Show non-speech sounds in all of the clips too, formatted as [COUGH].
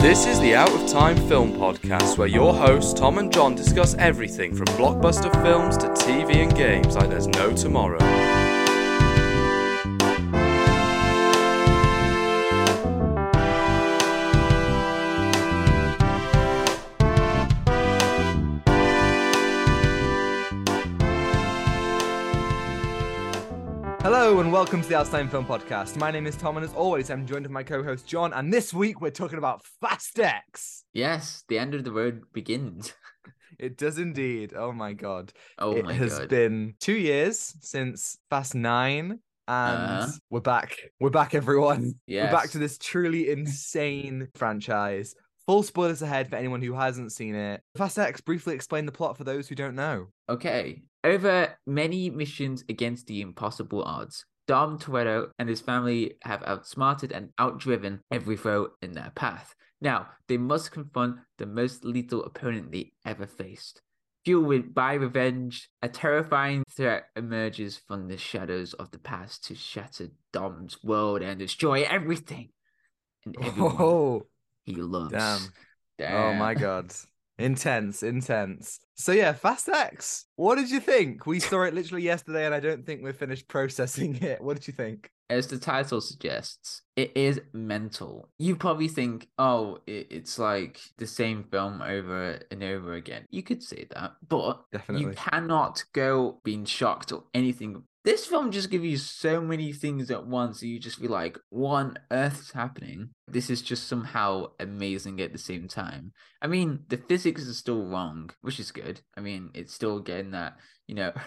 This is the Outatime Film Podcast, where your hosts Tom and John discuss everything from blockbuster films to TV and games like there's no tomorrow. Hello and welcome to the Outatime Film Podcast. My name is Tom, and as always, I'm joined with my co-host John. And this week we're talking about Fast X. Yes, the end of the road begins. [LAUGHS] It does indeed. Oh my god! Oh it my has god. been two years since Fast Nine, and Uh-huh. we're back. We're back, everyone. We're back to this truly insane [LAUGHS] franchise. Full spoilers ahead for anyone who hasn't seen it. Fast X, briefly explain the plot for those who don't know. Okay. Over many missions against the impossible odds, Dom Toretto and his family have outsmarted and outdriven every foe in their path. Now, they must confront the most lethal opponent they ever faced. Fueled with by revenge, a terrifying threat emerges from the shadows of the past to shatter Dom's world and destroy everything and everyone [LAUGHS] Oh, he loves. damn. Oh my god. Intense, intense. So yeah, Fast X. What did you think? We saw it literally yesterday and I don't think we're finished processing it. What did you think? as the title suggests, it is mental. You probably think, oh, it, it's like the same film over and over again. You could say that, but Definitely. you cannot go being shocked or anything. This film just gives you so many things at once, and you just be like, what on earth happening? This is just somehow amazing at the same time. I mean, the physics is still wrong, which is good. I mean, it's still getting that, you know. [LAUGHS]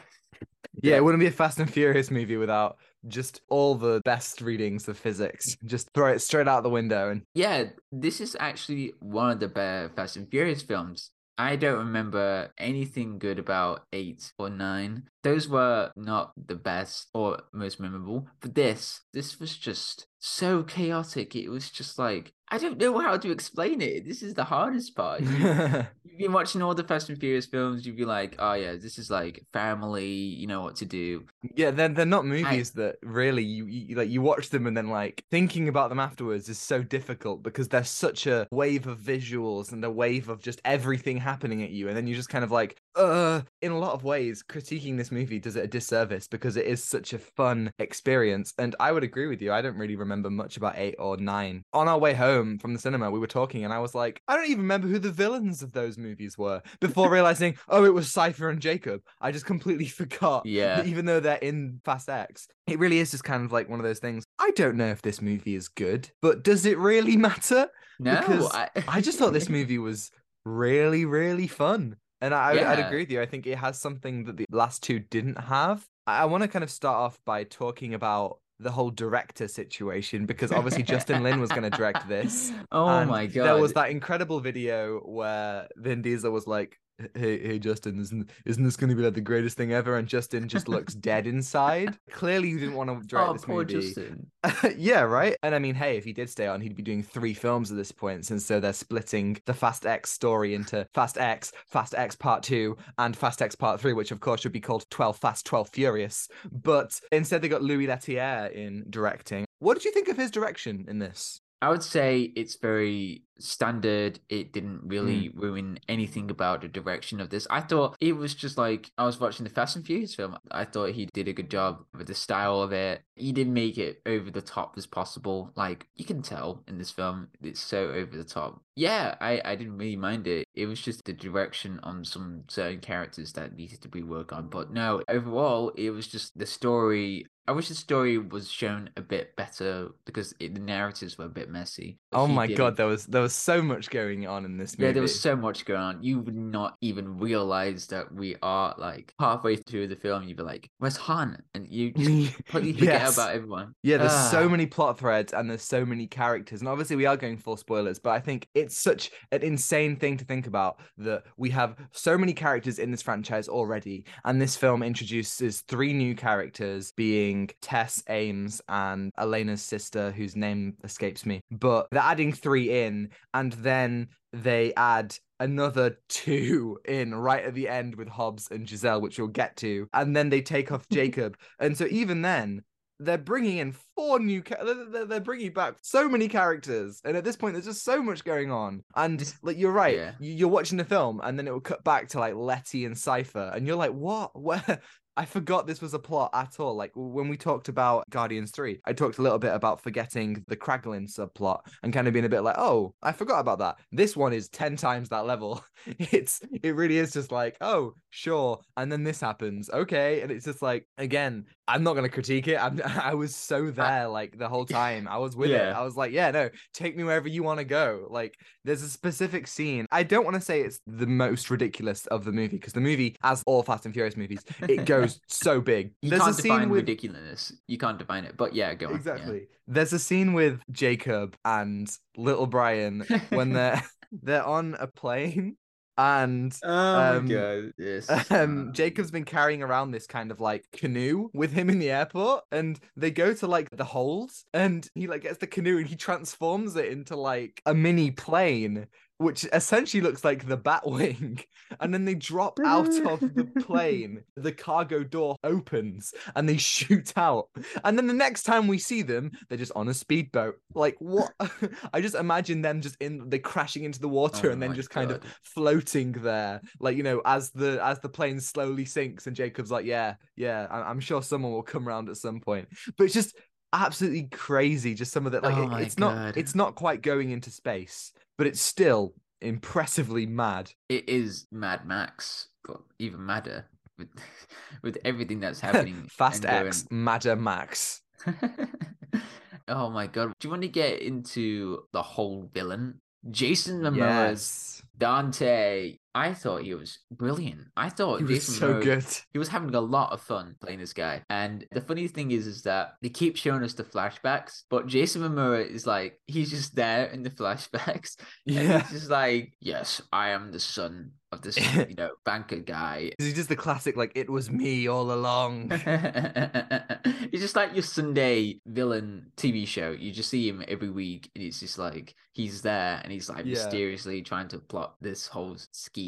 Yeah, it wouldn't be a Fast and Furious movie without just all the best readings of physics. Just throw it straight out the window and Yeah, this is actually one of the better Fast and Furious films. I don't remember anything good about 8 or 9. Those were not the best or most memorable. But this, this was just so chaotic. It was just like, I don't know how to explain it. This is the hardest part. You- [LAUGHS] You've been watching all the Fast and Furious films, you'd be like, oh yeah, this is like family, you know what to do. Yeah, they're they're not movies that really you, you like you watch them and then like thinking about them afterwards is so difficult because there's such a wave of visuals and a wave of just everything happening at you and then you just kind of like uh in a lot of ways critiquing this movie does it a disservice because it is such a fun experience and I would agree with you I don't really remember much about 8 or 9 on our way home from the cinema we were talking and I was like I don't even remember who the villains of those movies were before realizing [LAUGHS] oh it was Cypher and Jacob I just completely [LAUGHS] forgot Yeah. even though they're in Fast X, it really is just kind of like one of those things. I don't know if this movie is good, but does it really [LAUGHS] matter? No, Because I, I just thought this movie was really, really fun. And I, I'd agree with you. I think it has something that the last two didn't have. I, I want to kind of start off by talking about the whole director situation because obviously Justin Lin was going to direct this. [LAUGHS] Oh my god. There was that incredible video where Vin Diesel was like, "Hey, hey, Justin, isn't isn't this going to be like the greatest thing ever?" And Justin just looks dead inside. Clearly, you didn't want to direct oh, this poor movie. Justin. [LAUGHS] yeah, right. And I mean, hey, if he did stay on, he'd be doing three films at this point, since so they're splitting the Fast X story into Fast X, Fast X Part Two, and Fast X Part Three, which of course should be called Twelve Fast, Twelve Furious. But instead, they got Louis Leterrier in directing. What did you think of his direction in this? I would say it's very standard. It didn't really Hmm. ruin anything about the direction of this. I thought it was just like I was watching the Fast and Furious film. I thought he did a good job with the style of it. He didn't make it over the top as possible. Like you can tell in this film, it's so over the top. Yeah, I, I didn't really mind it. It was just the direction on some certain characters that needed to be worked on. But no, overall, it was just the story. I wish the story was shown a bit better because it, the narratives were a bit messy. Oh he my did- god, there was there was so much going on in this movie. yeah, there was so much going on. You would not even realize that we are like halfway through the film. You'd be like, "Where's Han?" And you just [LAUGHS] completely forget About everyone. Yeah, there's so Ah. many plot threads and there's so many characters. And obviously, we are going full spoilers, but I think it's such an insane thing to think about that we have so many characters in this franchise already. And this film introduces three new characters, being Tess, Ames, and Elena's sister, whose name escapes me. But they're adding three in, and then they add another two in right at the end with Hobbs and Giselle, which we'll get to. And then they take off [LAUGHS] Jacob. And so even then, they're bringing in four new ca- they're, they're- bringing back so many characters and at this point there's just so much going on and like you're right yeah. you- you're watching the film and then it will cut back to like letty and cypher and you're like what [LAUGHS] where I forgot this was a plot at all. Like when we talked about Guardians 3, I talked a little bit about forgetting the Kraglin subplot and kind of being a bit like, oh, I forgot about that. This one is 10 times that level. [LAUGHS] It's it really is just like, oh, sure. And then this happens. Okay. And it's just like, again, I'm not gonna critique it. I'm [LAUGHS] I was so there like the whole [LAUGHS] time. I was with it. I was like, yeah, no, take me wherever you want to go. Like there's a specific scene. I don't want to say it's the most ridiculous of the movie because the movie, as all Fast and Furious movies, it goes so big. You There's can't a scene define with ridiculousness. You can't define it. But yeah, go on. yeah. exactly. There's a scene with Jacob and little Brian when [LAUGHS] they're they're on a plane and Oh Um, my god. Yes. um Jacob's been carrying around this kind of like canoe with him in the airport and they go to like the holds and he like gets the canoe and he transforms it into like a mini plane which essentially looks like the Batwing. [LAUGHS] And then they drop out of the plane. [LAUGHS] The cargo door opens and they shoot out. And then the next time we see them, they're just on a speedboat. Like what? [LAUGHS] I just imagine them just in they crashing into the water Oh and then just kind of floating there. Like you know, as the as the plane slowly sinks, and Jacob's like, "Yeah, yeah, I- I'm sure someone will come around at some point." But it's just absolutely crazy. Just some of that, like Oh it- it's not it's not quite going into space, but it's still impressively mad. It is Mad Max, but even madder with [LAUGHS] with everything that's happening. [LAUGHS] Fast X, Madder Max. [LAUGHS] oh my god! Do you want to get into the whole villain? Jason Momoa's Yes, Dante. I thought he was brilliant. I thought he was Jason so Momoa- good. he was having a lot of fun playing this guy. And the funny thing is, is that they keep showing us the flashbacks, but Jason Momoa is like he's just there in the [LAUGHS] flashbacks, Yeah, he's just like, "Yes, I am the son of this, [LAUGHS] you know, banker guy." he's just the classic. Like it was me all along. [LAUGHS] He's just like your Sunday villain TV show. You just see him every week, and it's just like he's there, and he's like Yeah. mysteriously trying to plot this whole scheme.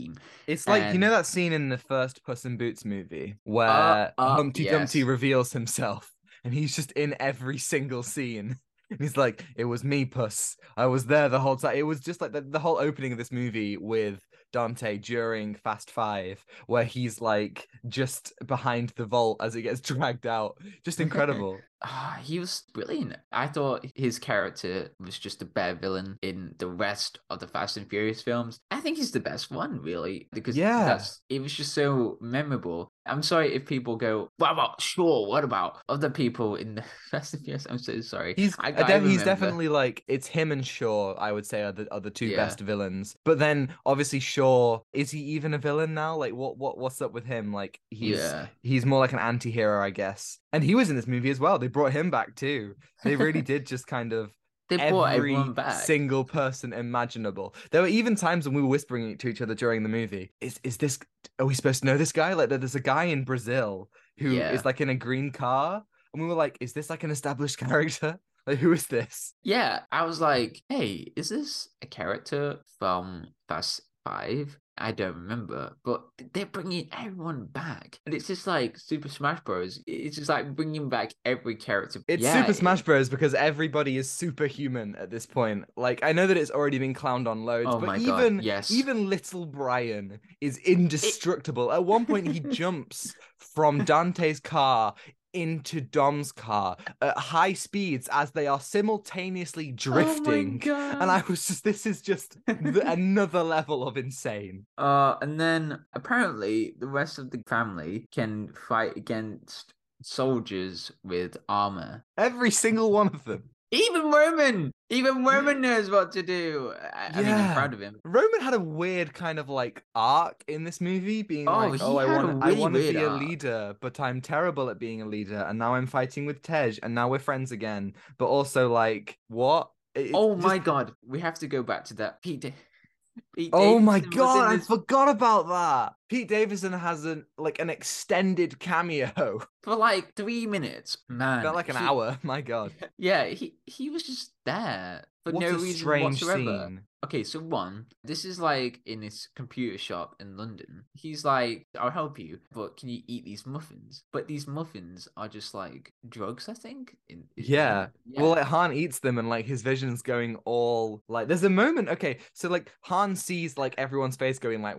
It's like you know that scene in the first Puss in Boots movie where uh, Humpty Dumpty reveals himself and he's just in every single scene. [LAUGHS] And he's like, "It was me, Puss. I was there the whole time." It was just like the, the whole opening of this movie with Dante during Fast Five, where he's like just behind the vault as it gets [LAUGHS] dragged out. Just [LAUGHS] incredible. Ah, he was brilliant. I thought his character was just a better villain in the rest of the Fast and Furious films. I think he's the best one, really, because Yeah. that's it was just so memorable. I'm sorry if people go, "What about Shaw? What about other people in the [LAUGHS] Fast and Furious?" I'm so sorry. He's I, uh, I def- he's definitely like it's him and Shaw. I would say are the are the two Yeah. best villains. But then obviously Shaw is he even a villain now? Like what what what's up with him? Like he's yeah. he's more like an anti-hero, I guess. And he was in this movie as well. They brought him back too. They really did just kind of [LAUGHS] They brought every everyone back. single person imaginable. There were even times when we were whispering to each other during the movie. Is is this? Are we supposed to know this guy? Like, there's a guy in Brazil who is Yeah. like in a green car, and we were like, is this like an established [LAUGHS] character? Like, who is this? Yeah, I was like, hey, is this a character from Fast Five? I don't remember, but they're bringing everyone back, and it's just like Super Smash Bros. It's just like bringing back every character. It's Yeah, Super Smash Bros. because everybody is superhuman at this point. Like, I know that it's already been clowned on loads, Oh but my God, even yes. even little Brian is indestructible. At one point, he [LAUGHS] jumps from Dante's car into Dom's car at high speeds as they are simultaneously drifting. Oh and I was just, this is just [LAUGHS] th- another level of insane. Uh, and then apparently the rest of the family can fight against soldiers with armor. Every single one of them. Even Roman, even Roman knows what to do. I, I mean, I'm Yeah. proud of him. Roman had a weird kind of like arc in this movie, being Oh, like, "Oh, I want, I really want to be a leader, but I'm terrible at being a leader, and now I'm fighting with Tej, and now we're friends again." But also, like, what? It- Oh it's my god, we have to go back to that. Pete. Pete Oh my Davidson in god, I forgot about that. Pete Davidson has an like an extended cameo. [LAUGHS] for like three minutes. Man, Felt like an he- hour. [LAUGHS] My God. [LAUGHS] Yeah, he he was just there for What no reason strange whatsoever. scene. Okay, so one, this is like in this computer shop in London. He's like, I'll help you, but can you eat these muffins? But these muffins are just like drugs, I think. In, in- Yeah. yeah. Well, like Han eats them and like his vision's going all like there's a moment, okay, so like Han sees like everyone's face going like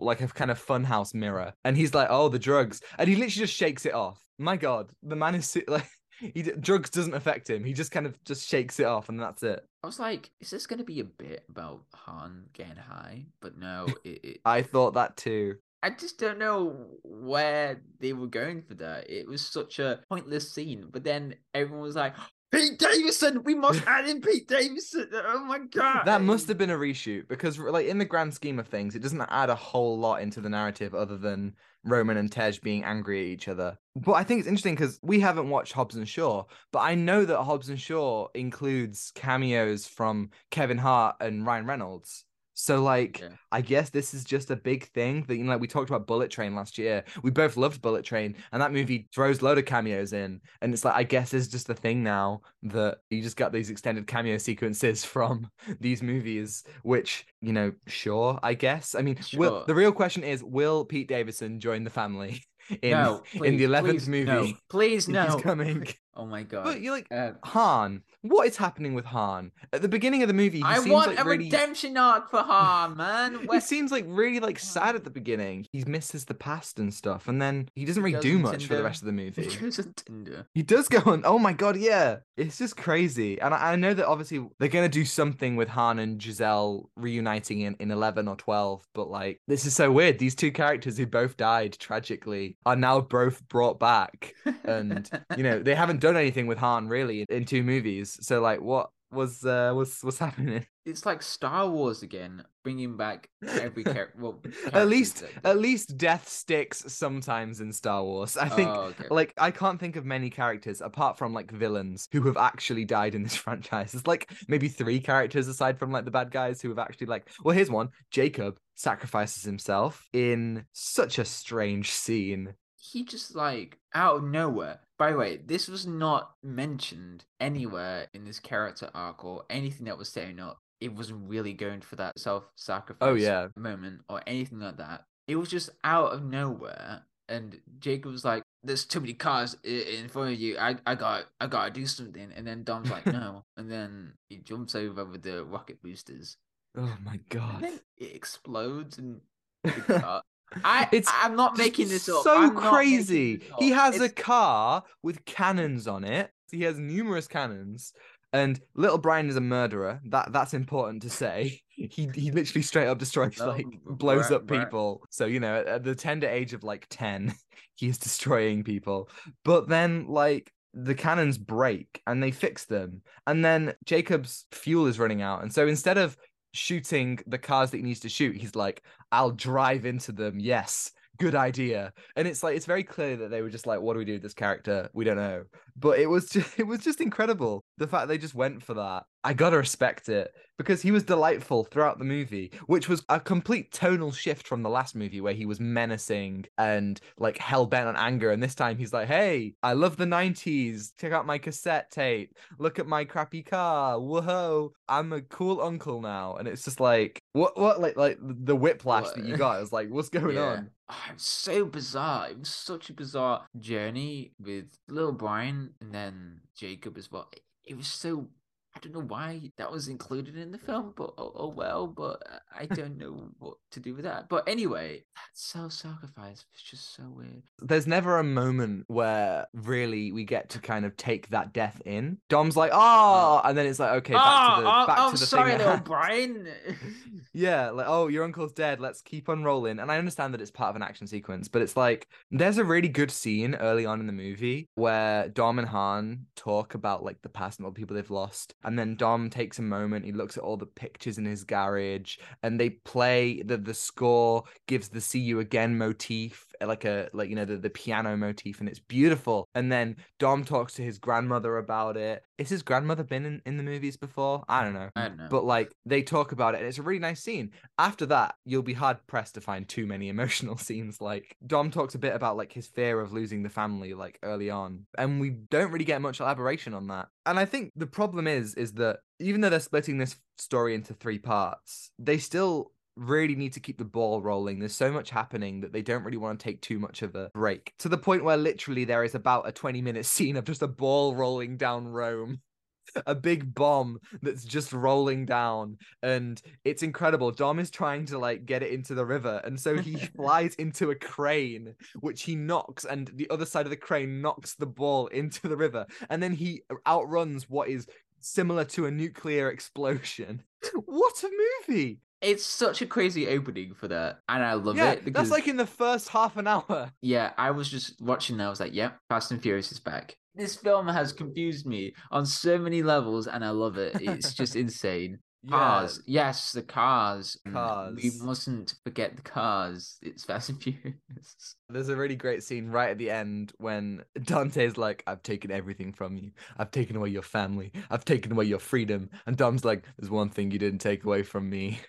like a kind of funhouse mirror. And he's like, oh, the drugs. And he literally just shakes it off. My God, the man is [LAUGHS] like he d- drugs doesn't affect him. He just kind of just shakes it off and that's it. I was like, is this going to be a bit about Han getting high? But no, [LAUGHS] it, it, I thought that too. I just don't know where they were going for that. It was such a pointless scene. But then everyone was like, [GASPS] Pete Davidson, we must [LAUGHS] add in Pete Davidson. Oh my god. That must have been a reshoot because, like, in the grand scheme of things, it doesn't add a whole lot into the narrative other than Roman and Tej being angry at each other. But I think it's interesting because we haven't watched Hobbs and Shaw, but I know that Hobbs and Shaw includes cameos from Kevin Hart and Ryan Reynolds. So, like, Yeah. I guess this is just a big thing that, you know, like we talked about Bullet Train last year. We both loved Bullet Train, and that movie throws a load of cameos in. And it's like, I guess it's just a thing now that you just got these extended cameo sequences [LAUGHS] from these movies, which, you know, sure, I guess. I mean, will, the real question is will Pete Davidson join the family [LAUGHS] in, no, in the 11th movie? No, please, no. [LAUGHS] He's coming. Oh my god. But you're like, Uh, Han, what is happening with Han? At the beginning of the movie, he I want like a really. redemption arc for Han, man. [LAUGHS] He seems like really like sad at the beginning. He misses the past and stuff, and then he doesn't He really do much for the rest of the [LAUGHS] He movie. goes on Tinder. He does go on. Oh my god, yeah, it's just crazy. And I, I know that obviously they're gonna do something with Han and Giselle reuniting in in eleven or twelve, but like this is so weird. These two characters who both died tragically are now both brought back, and you know they haven't done anything with Han really in, two movies. So like, what was uh was what's [LAUGHS] happening? it's like Star Wars again, bringing back every [LAUGHS] character. Well, At least, that- at least death sticks sometimes in Star Wars. I think, Oh, okay. like, I can't think of many characters apart from like villains who have actually died in this [LAUGHS] franchise. There's like maybe three characters aside from like the bad guys who have actually like. Well, here's one: Jacob sacrifices himself in such a strange scene. he just like out of nowhere. By the way, this was not mentioned anywhere in this character arc or anything that was setting up. It wasn't really going for that self-sacrifice Oh, yeah. moment or anything like that. It was just out of nowhere, and Jacob was like, "There's too many cars in front of you. I, I got, I gotta do something." And then Dom's like, "No," [LAUGHS] and then he jumps over with the rocket boosters, Oh my god! then it explodes and. [LAUGHS] the car- I, It's I'm not making this up. So I'm crazy. this He up. has a car with cannons on it. He has numerous cannons. And little Brian is a murderer. That that's important to say. [LAUGHS] He he literally straight up destroys like blows Bri- up people. So you know, at, at the tender age of like ten, [LAUGHS] he is destroying people. But then like the cannons break and they fix them. And then Jacob's fuel is running out. And so instead of shooting the cars that he needs to shoot, he's like, I'll drive into them. Yes, good idea. And it's like it's very clear that they were just like, what do we do with this character? We don't know. But it was [LAUGHS] just it was just incredible. The fact they just went for that. I gotta respect it because he was delightful throughout the movie, which was a complete tonal shift from the last movie where he was menacing and like hell bent on anger. And this time he's like, Hey, I love the 90s. Check out my cassette tape. Look at my crappy car. Whoa, I'm a cool uncle now. And it's just like, what, what, like, like the whiplash that you What? got is like, what's [LAUGHS] going Yeah. on? Oh, it was so bizarre. It was such a bizarre journey with little Brian and then Jacob as well. It, it was so. I don't know why that was included in the film, but oh, oh well. But I [LAUGHS] don't know what to do with that. But anyway, that self-sacrifice was just so weird. There's never a moment where really we get to kind of take that death in. Dom's like, oh, and then it's like, okay, back to the oh, back oh, to the sorry, thing. little. Brian. [LAUGHS] Yeah, like, oh, your uncle's dead. Let's keep on rolling. And I understand that it's part of an action sequence, but it's like there's a really good scene early on in the movie where Dom and Han talk about like the past and all the people they've lost. And then Dom takes a moment, he looks at all the pictures in his garage, and they play the the score gives the see you again motif like a like you know the, the piano motif, and it's beautiful. And then Dom talks to his grandmother about it. Is his grandmother been in, in the movies before? I don't know. I don't know. But like they talk about it, and it's a really nice scene. After that, you'll be hard pressed to find too many [LAUGHS] emotional scenes. Like Dom talks a bit about like his fear of losing the family, like early on, and we don't really get much elaboration on that. And I think the problem is, is that even though they're splitting this story into three parts, they still really need to keep the ball rolling. There's so much happening that they don't really want to take too much of a break to the point where literally there is about a 20 minute [LAUGHS] scene of just a ball rolling down Rome. A big bomb that's just rolling down, and it's incredible. Dom is trying to like get it into the river, and so he [LAUGHS] flies into a crane, which he knocks, and the other side of the crane knocks the ball into the river, and then he outruns what is similar to a nuclear explosion. [LAUGHS] what a movie! It's such a crazy opening for that, and I love yeah, it because that's like in the first half an hour. [LAUGHS] yeah, I was just watching. that. I was like, "Yep, Fast and Furious is back." This film has confused me on so many levels, and I love it. It's just [LAUGHS] insane. Cars, yes, the cars. Mm, Cars. We mustn't forget the cars. It's Fast and [LAUGHS] Furious. There's a really great scene right at the end when Dante's like, I've taken everything from you. I've taken away your family. I've taken away your freedom. And Dom's like, There's one thing you didn't take away from me.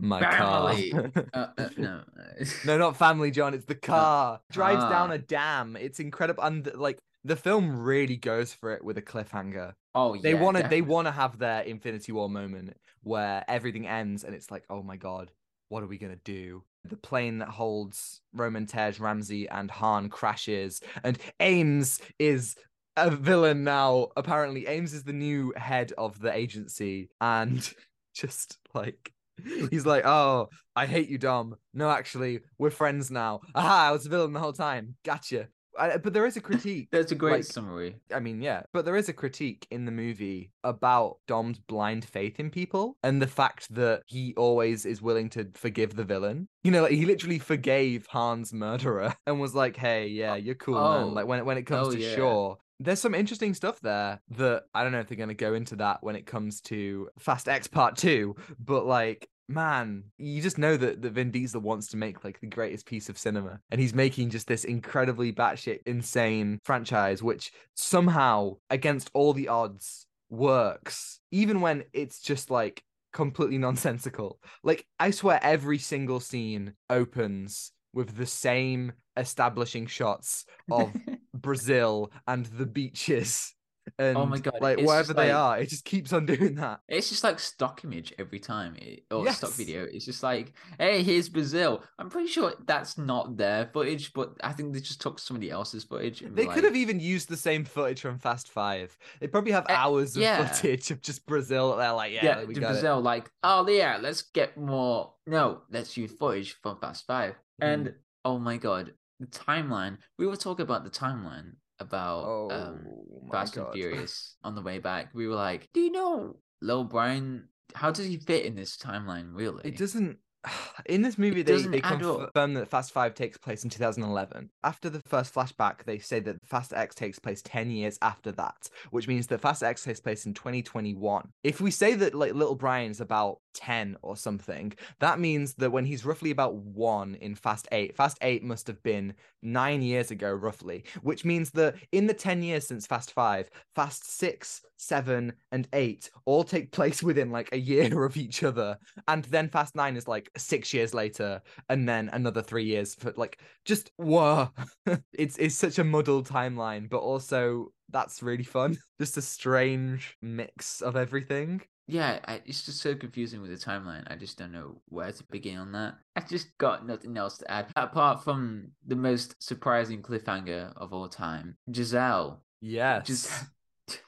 My Family. car. [LAUGHS] Uh, uh, no, [LAUGHS] no, not family, John. It's the car. Drives down a dam. It's incredible. And like the film really goes for it with a cliffhanger. Oh, They yeah, want to they want to have their Infinity War moment where everything ends and it's like, oh my god, what are we gonna do? The plane that holds Roman Tej, Ramsey, and Han crashes, and Ames is a villain now. Apparently, Ames is the new head of the agency, and [LAUGHS] just like [LAUGHS] he's like, oh, I hate you, Dom. No, actually, we're friends now. Aha, I was a villain the whole time. Gotcha. I, but there is a critique. [LAUGHS] That's a great like, summary. I mean, yeah, but there is a critique in the movie about Dom's blind faith in people and the fact that he always is willing to forgive the villain. You know, like he literally forgave Han's murderer [LAUGHS] and was like, "Hey, yeah, you're cool, Oh. man." Like when it- when it comes Oh, to yeah. Shaw. There's some interesting stuff there that I don't know if they're going to go into that when it comes to Fast X Part 2, but like man, you just know that, that Vin Diesel wants to make like the greatest piece of cinema. And he's making just this incredibly batshit insane franchise, which somehow, against all the odds, works, even when it's just like completely [LAUGHS] nonsensical. Like, I swear every single scene opens with the same establishing shots of [LAUGHS] Brazil and the beaches. And Oh my God, like it's wherever they like- are, it just keeps on [LAUGHS] doing that. It's just like stock image every time, it, or stock video. It's just like, hey, here's Brazil. I'm pretty sure that's not their footage, but I think they just took somebody else's footage. They were could have even used the same footage from Fast Five. They probably have Eh, hours of yeah. footage of just Brazil. They're like, yeah, yeah, got it. Brazil, like, oh yeah, let's get more. No, let's use footage from Fast Five. Mm. And oh my god, the timeline. We were talking about the timeline about Oh um, Fast and Furious on the way back. We were like, do you know Lil Brian? How does he fit in this timeline? Really? It doesn't. [SIGHS] In this movie, they, they confirm that Fast Five takes place in 2011. After the first flashback, they say that Fast X takes place 10 years after that, which means that Fast X takes place in 2021. If we say that like Little Brian's about 10 or something, that means that when he's roughly about one in Fast 8, Fast 8 must have been nine years ago, roughly, which means that in the 10 years since Fast 5, Fast 6, 7, and 8 all take place [LAUGHS] within like a year of each other. And then Fast 9 is like six years later, and then another three years for like just whoa. [LAUGHS] it's it's such a muddled timeline, but also that's really fun. [LAUGHS] Just a strange mix of everything. Yeah, I, it's just so confusing with the timeline. I just don't know where to begin on that. I just got nothing else to add apart from the most surprising cliffhanger of all time, Giselle. Yes. Just [LAUGHS]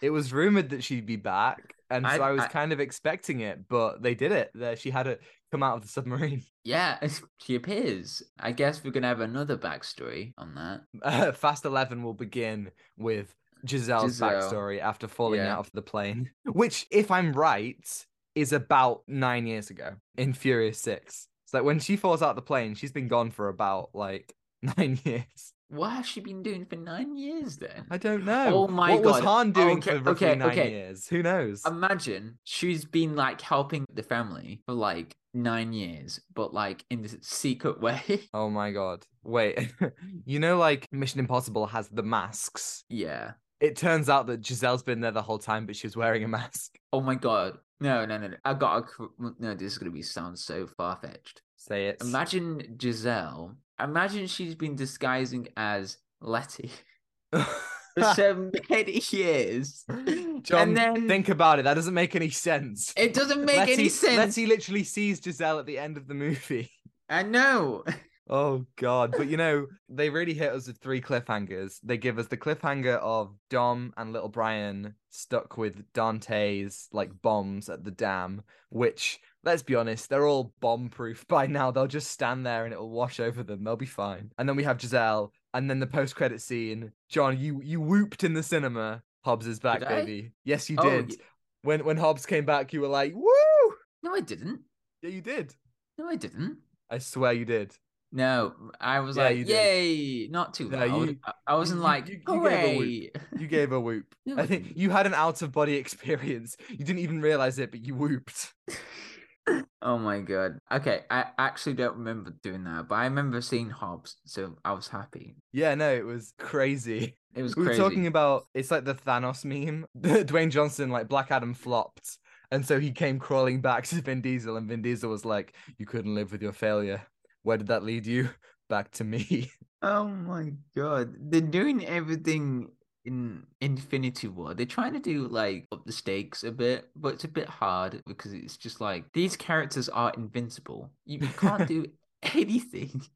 It was rumored that she'd be back, and so I- I, was I- kind of expecting it, but they did it. There, she had it come out of the submarine. [LAUGHS] yeah, [LAUGHS] she appears. I guess we're gonna have another backstory on that. Uh, Fast Eleven will begin with Giselle's Giselle. backstory after falling Yeah. out of the plane, [LAUGHS] which, if I'm right, is about nine years ago in Furious Six. So like when she falls out of the plane, she's been gone for about like [LAUGHS] nine years. what has she been doing for nine years then? I don't know. Oh my what was God. Han oh, doing Okay, for okay, nine okay. years? Who knows? Imagine she's been like helping the family for like nine years, but like in this secret [LAUGHS] way. oh my god. Wait. you know, like Mission Impossible has the masks. yeah. It turns out that Giselle's been there the whole time, but she was wearing a mask. Oh my god. No, no, no, no. I got a. No, this is gonna be sound so far fetched. Say it. Imagine Giselle. Imagine she's been disguising as Letty [LAUGHS] for so many years. John, and then think about it. That doesn't make any sense. it doesn't make Letty, any sense. Letty literally sees Giselle at the end of the movie. I know. Oh god, but you know, they really hit us with three cliffhangers. They give us the cliffhanger of Dom and little Brian stuck with Dante's like bombs at the dam, which let's be honest, they're all bomb proof [LAUGHS] by now. They'll just stand there and it'll wash over them. They'll be fine. And then we have Giselle, and then the post credit scene. John, you you whooped in the cinema. Hobbs is back, Did I? baby. Yes, you Oh, did. y- When when Hobbs came back, you were like, "Woo!" No, I didn't. Yeah, you did. No, I didn't. I swear you did. No, I was Yeah, like. "Yay!" Not too No, loud. you- I- wasn't you- like, you- you gave a "Hooray!" You gave a whoop. No, [LAUGHS] I think you had an out of body experience. You didn't even realize it, but you whooped. [LAUGHS] Oh my god. Okay, I actually don't remember doing that, but I remember seeing Hobbs, so I was happy. Yeah, no, it was crazy. It was [LAUGHS] We were crazy. talking about it's like the Thanos meme. Dwayne Johnson, like Black Adam flopped. And so he came crawling back to Vin Diesel, and Vin Diesel was like, You couldn't live with your failure. Where did that lead you? [LAUGHS] Back to me. Oh my god. They're doing everything in Infinity War. They're trying to do like up the stakes a bit, but it's a bit hard because it's just like these characters are invincible. You, can't do [LAUGHS] anything. [LAUGHS]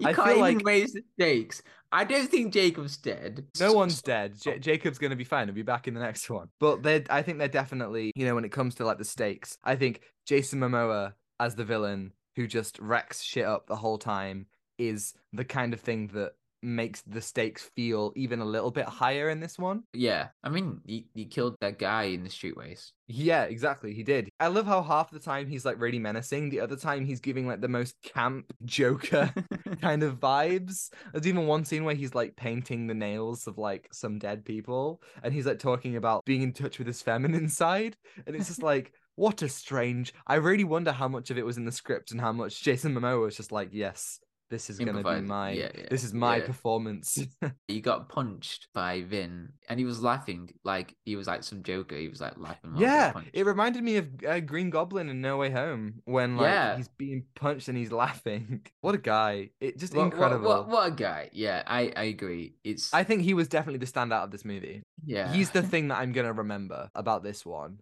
You I can't feel even like- raise the stakes. I don't think Jacob's dead. No one's dead. J- Jacob's going to be fine. He'll be back in the next one. But they, I think they're definitely, you know, when it comes to like the stakes, I think Jason Momoa as the villain who just wrecks shit up the whole time is the kind of thing that makes the stakes feel even a little bit higher in this one. Yeah, I mean, he, he killed that guy in the streetways. Yeah, exactly. He did. I love how half the time he's like really menacing. The other time he's giving like the most camp Joker [LAUGHS] kind of vibes. There's even one scene where he's like painting the nails of like some dead people and he's like talking about being in touch with his feminine [LAUGHS] side. And it's just like, what a strange. I really wonder how much of it was in the script and how much Jason Momoa was just like, yes, this is going to be my, Yeah, yeah, this is my yeah. performance. [LAUGHS] he got punched by Vin, and he was laughing like he was like some Joker. He was like laughing. while he got yeah, it reminded me of uh, Green Goblin in No Way Home when like he's being punched and he's laughing. [LAUGHS] What a guy. It just What- what- incredible. What, what, a guy. Yeah, I, I agree. It's I think he was definitely the standout of this movie. yeah. He's the [LAUGHS] thing that I'm gonna remember about this one.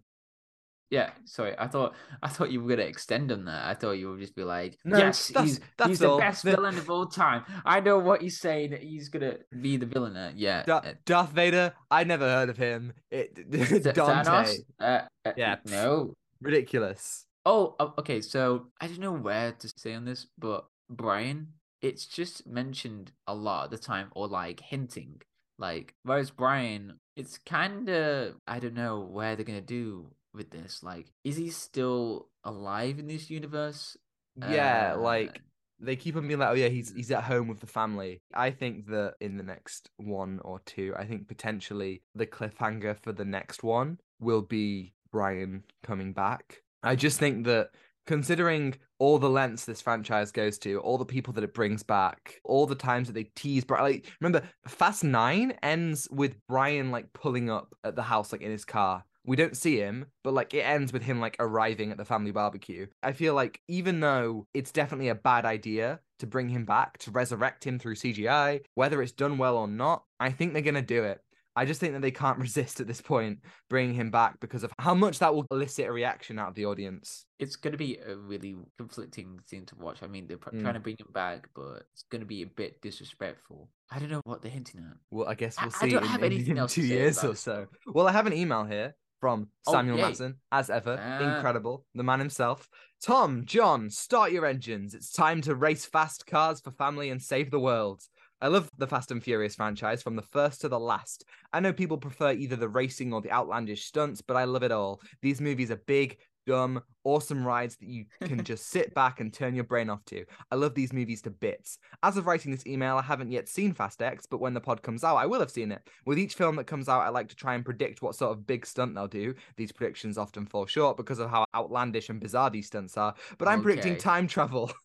Yeah. Sorry, I thought I thought you were gonna extend on that. I thought you would just be like, No, yes, that's- he's that's he's the best villain of all time. I know what he's saying. that He's gonna be the villain. uh, Yeah. Da- uh, Darth Vader, I never heard of him. It [LAUGHS] Dante. Thanos? Uh, uh, Yeah. No. Ridiculous. Oh, okay. So I don't know where to say on this, but Brian, it's just mentioned a lot of the time, or like hinting. Like, whereas Brian, it's kind of I don't know where they're gonna do with this. Like, is he still alive in this universe? Yeah, Uh, like they keep on being like, oh yeah, he's he's at home with the family. I think that in the next one or two, I think potentially the cliffhanger for the next one will be Brian coming back. I just think that considering all the lengths this franchise goes to, all the people that it brings back, all the times that they tease, Bri- like remember Fast Nine ends with Brian like pulling up at the house like in his car. We don't see him, but like it ends with him like arriving at the family barbecue. I feel like even though it's definitely a bad idea to bring him back, to resurrect him through CGI, whether it's done well or not, I think they're going to do it. I just think that they can't [LAUGHS] resist at this point bringing him back because of how much that will elicit a reaction out of the audience. it's gonna be a really conflicting thing to watch. I mean, they're Mm. trying to bring him back, but it's gonna be a bit disrespectful. I don't know what they're hinting at. Well, I guess we'll I see don't in, have anything in else to two years or so. Well, I have an email here from Oh, Samuel yay. Matson, as ever. Ah. Incredible. The man himself. Tom, John, start your engines. It's time to race fast cars for family and save the world. I love the Fast and Furious franchise from the first to the last. I know people prefer either the racing or the outlandish stunts, but I love it all. These movies are big, dumb, awesome rides that you can [LAUGHS] just sit back and turn your brain off to. I love these movies to bits. As of writing this email, I haven't yet seen Fast X, but when the pod comes out, I will have seen it. With each film that comes out, I like to try and predict what sort of big stunt they'll do. These predictions often fall short because of how outlandish and bizarre these stunts are, but I'm predicting time travel. [LAUGHS]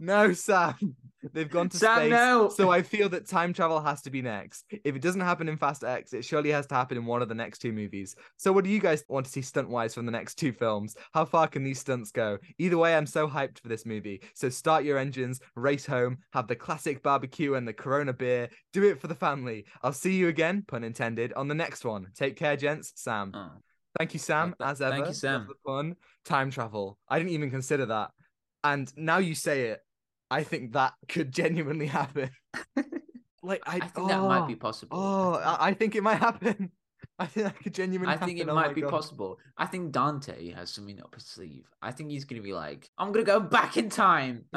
no, Sam. They've gone to Sam, space, no. so I feel that time travel has to be next. If it doesn't happen in Fast X, it surely has to happen in one of the next two movies. So, what do you guys want to see stunt wise from the next two films? How far can these stunts go? Either way, I'm so hyped for this movie. So, start your engines, race home, have the classic barbecue and the Corona beer. Do it for the family. I'll see you again, pun intended, on the next one. Take care, gents. Sam. Oh. Thank you, Sam, as ever. thank you, Love Sam. the fun. Time travel. I didn't even consider that. And now you say it, I think that could genuinely happen. [LAUGHS] like I, I think that might be oh, possible. Oh, I, I think it might happen. [LAUGHS] I think that could genuinely happen. I happen. think it oh might be God. possible. I think Dante has something up his sleeve. I think he's gonna be like, I'm gonna go back in time. [LAUGHS]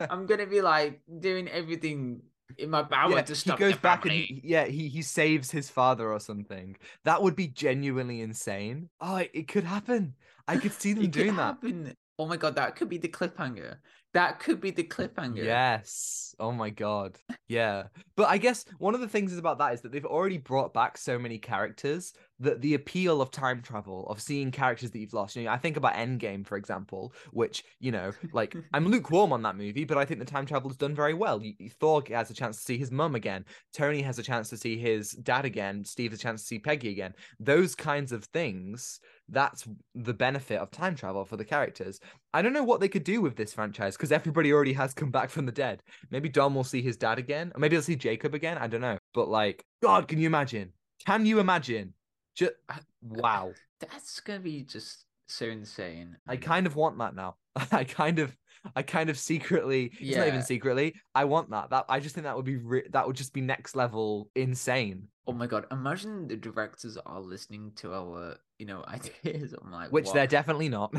I'm gonna be like doing everything in my power yeah, to he stop goes the back and family. he, yeah, he he saves his father or something. That would be genuinely insane. Oh, it, it could happen. I could see them It could doing that. happen. Oh my god, that could be the cliffhanger. That could be the cliffhanger. Yes. Oh my god. Yeah. But I guess one of the things is about that is that they've already brought back so many characters that the appeal of time travel, of seeing characters that you've lost. You know, I think about Endgame, for example, which, you know, like [LAUGHS] I'm lukewarm on that movie, but I think the time travel is done very well. You- Thor has a chance to see his mum again. Tony has a chance to see his dad again. Steve has a chance to see Peggy again. Those kinds of things, that's the benefit of time travel for the characters. I don't know what they could do with this franchise because everybody already has come back from the dead. Maybe Dom will see his dad again, or maybe he'll see Jacob again. I don't know. But like, God, can you imagine? Can you imagine? Just [LAUGHS] wow. That's gonna be just so insane. I kind of want that now. [LAUGHS] I kind of, I kind of secretly. It's not even secretly. I want that. That I just think that would be re- that would just be next level insane. Oh my god, imagine the directors are listening to our, you know, [LAUGHS] ideas. I'm like, Which what? they're definitely not.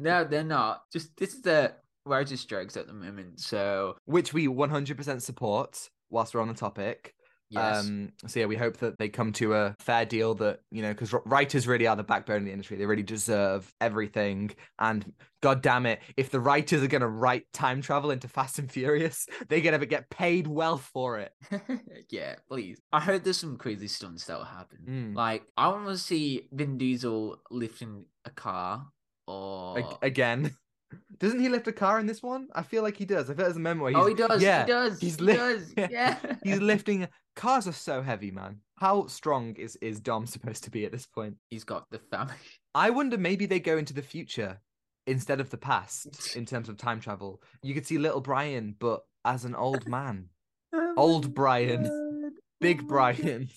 No, they're not. Just this is the writer's strikes at the moment. So Which we 100% support. Whilst we're on the topic. Yes, Um, so yeah, we hope that they come to a fair deal that you know, because writers really are the backbone of the industry. They really deserve everything. And god damn it, if the writers are gonna write time travel into [LAUGHS] Fast and Furious, they're gonna get paid well for it. [LAUGHS] yeah, please. I heard there's some crazy stunts that will happen. Mm. Like I want to see Vin Diesel lifting a car or Ag- again, [LAUGHS] doesn't he lift a car in this one? I feel like he does. I feel there's a memo. Where oh, he does. Yeah, he does. he's he does. [LAUGHS] yeah, he's lifting. Cars are so heavy, man. How strong is is Dom supposed to be at this point? he's got the family. I wonder maybe they go into the future instead of the past [LAUGHS] in terms of time travel. You could see little Brian, but as an old man. [LAUGHS] Oh old Brian. Big oh Brian.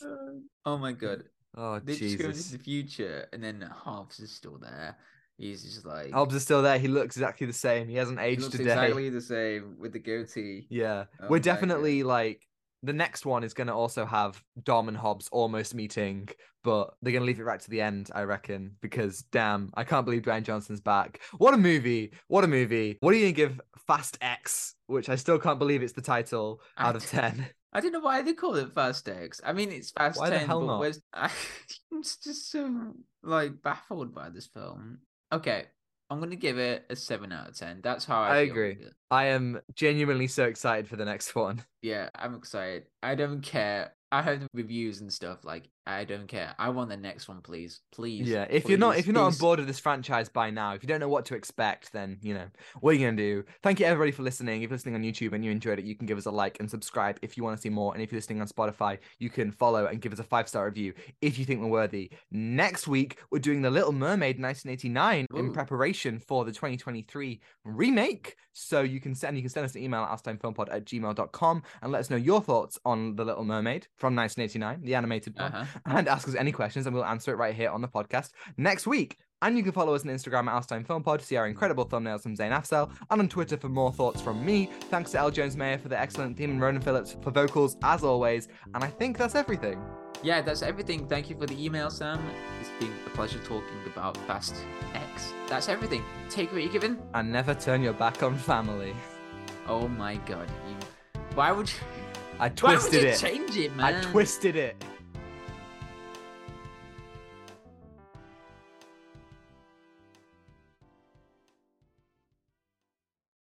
Oh my god. Oh They just go into the future and then Hobbs is still there. He's just like Hobbs is still there. He looks exactly the same. He hasn't he aged looks a day. exactly the same with the goatee. Yeah. Oh We're definitely like the next one is going to also have Dom and Hobbs almost meeting, but they're going to leave it right to the end, I reckon, because damn, I can't believe Dwayne Johnson's back. What a movie. What a movie. What are you going to give Fast X, which I still can't believe it's the title, out of 10? [LAUGHS] I don't know why they call it Fast X. I mean, it's Fast Why the 10, hell but not? where's... [LAUGHS] I'm just so like baffled by this film. Okay, I'm gonna give it a seven out of ten. That's how I, I agree. I am genuinely so excited for the next [LAUGHS] one. Yeah, I'm excited. I don't care. I heard the reviews and stuff. Like, I don't care. I want the next one, please, please. Yeah, if you're not if you're not on board with this franchise by now, if you don't know what to expect, then you know what are you gonna do. Thank you everybody for listening. If you're listening on YouTube and you enjoyed it, you can give us a like and subscribe if you want to see more. And if you're listening on Spotify, you can follow and give us a five star review if you think we're worthy. Next week, we're doing The Little Mermaid 1989 in preparation for the 2023 remake. So you can send you can send us an email at outatimefilmpod at gmail.com and let us know your thoughts on The Little Mermaid from 1989, the animated one Uh-huh. And ask us any questions, and we'll answer it right here on the podcast next week. And you can follow us on Instagram at Outatime Film Pod to see our incredible thumbnails from Zain Afzal, and on Twitter for more thoughts from me. Thanks to El Jones-Meyer for the excellent theme and Ronan Phillips for vocals, as always. And I think that's everything. Yeah, that's everything. Thank you for the email, Sam. It's been a pleasure talking about Fast X. That's everything. Take what you're given. And never turn your back on family. Oh my god. You... Why would you? I Why would twisted you it. change it, man? I twisted it.